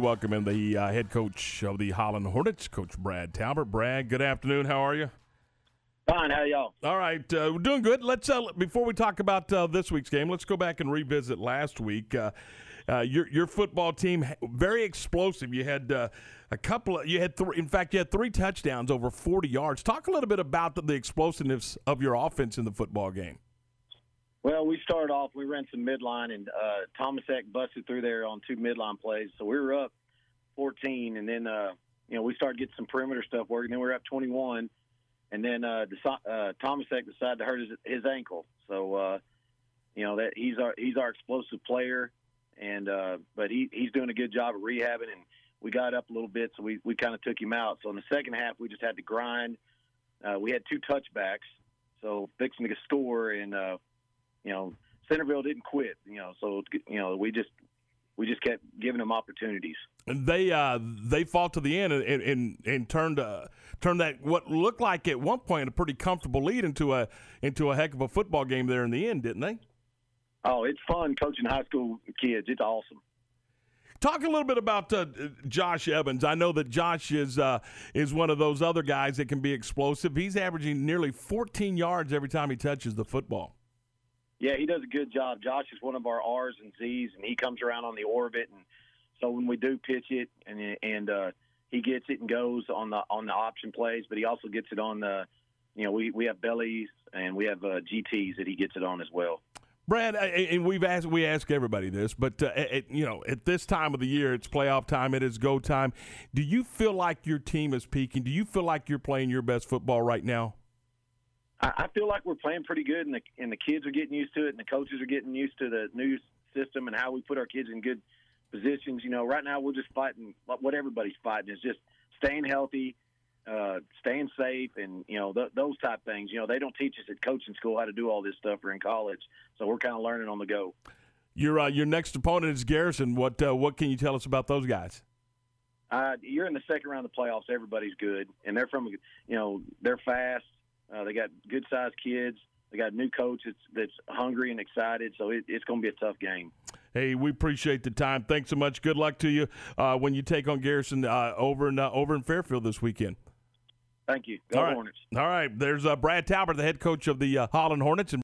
welcome in the uh, head coach of the Holland Hornets, Coach Brad Talbert. Brad, good afternoon. How are you? Fine. How y'all? All right, uh, we're doing good. Let's uh, before we talk about uh, this week's game, let's go back and revisit last week. Uh, uh, your your football team very explosive. You had uh, a couple. Of, you had three. In fact, you had three touchdowns over forty yards. Talk a little bit about the, the explosiveness of your offense in the football game. Well, we started off. We ran some midline, and uh, Thomas Eck busted through there on two midline plays. So we were up 14, and then uh, you know we started getting some perimeter stuff working. Then we were up 21, and then uh, uh, Thomas Eck decided to hurt his, his ankle. So uh, you know that he's our he's our explosive player, and uh, but he he's doing a good job of rehabbing, and we got up a little bit, so we we kind of took him out. So in the second half, we just had to grind. Uh, we had two touchbacks, so fixing to score and. Uh, you know, Centerville didn't quit. You know, so you know we just we just kept giving them opportunities. And they uh, they fought to the end and and, and turned uh, turned that what looked like at one point a pretty comfortable lead into a into a heck of a football game there in the end, didn't they? Oh, it's fun coaching high school kids. It's awesome. Talk a little bit about uh, Josh Evans. I know that Josh is uh, is one of those other guys that can be explosive. He's averaging nearly 14 yards every time he touches the football. Yeah, he does a good job. Josh is one of our R's and Z's, and he comes around on the orbit, and so when we do pitch it, and and uh, he gets it and goes on the on the option plays, but he also gets it on the, you know, we we have bellies and we have uh, GTS that he gets it on as well. Brad, and we've asked we ask everybody this, but uh, at, you know, at this time of the year, it's playoff time. It is go time. Do you feel like your team is peaking? Do you feel like you're playing your best football right now? I feel like we're playing pretty good, and the and the kids are getting used to it, and the coaches are getting used to the new system and how we put our kids in good positions. You know, right now we're just fighting what everybody's fighting is just staying healthy, uh, staying safe, and you know th- those type things. You know, they don't teach us at coaching school how to do all this stuff or in college, so we're kind of learning on the go. Your uh, your next opponent is Garrison. What uh, what can you tell us about those guys? Uh, you're in the second round of the playoffs. Everybody's good, and they're from you know they're fast. Uh, they got good sized kids. They got a new coach that's, that's hungry and excited. So it, it's going to be a tough game. Hey, we appreciate the time. Thanks so much. Good luck to you uh, when you take on Garrison uh, over in uh, over in Fairfield this weekend. Thank you. Go All right. Hornets. All right. There's uh, Brad Talbert, the head coach of the uh, Holland Hornets. And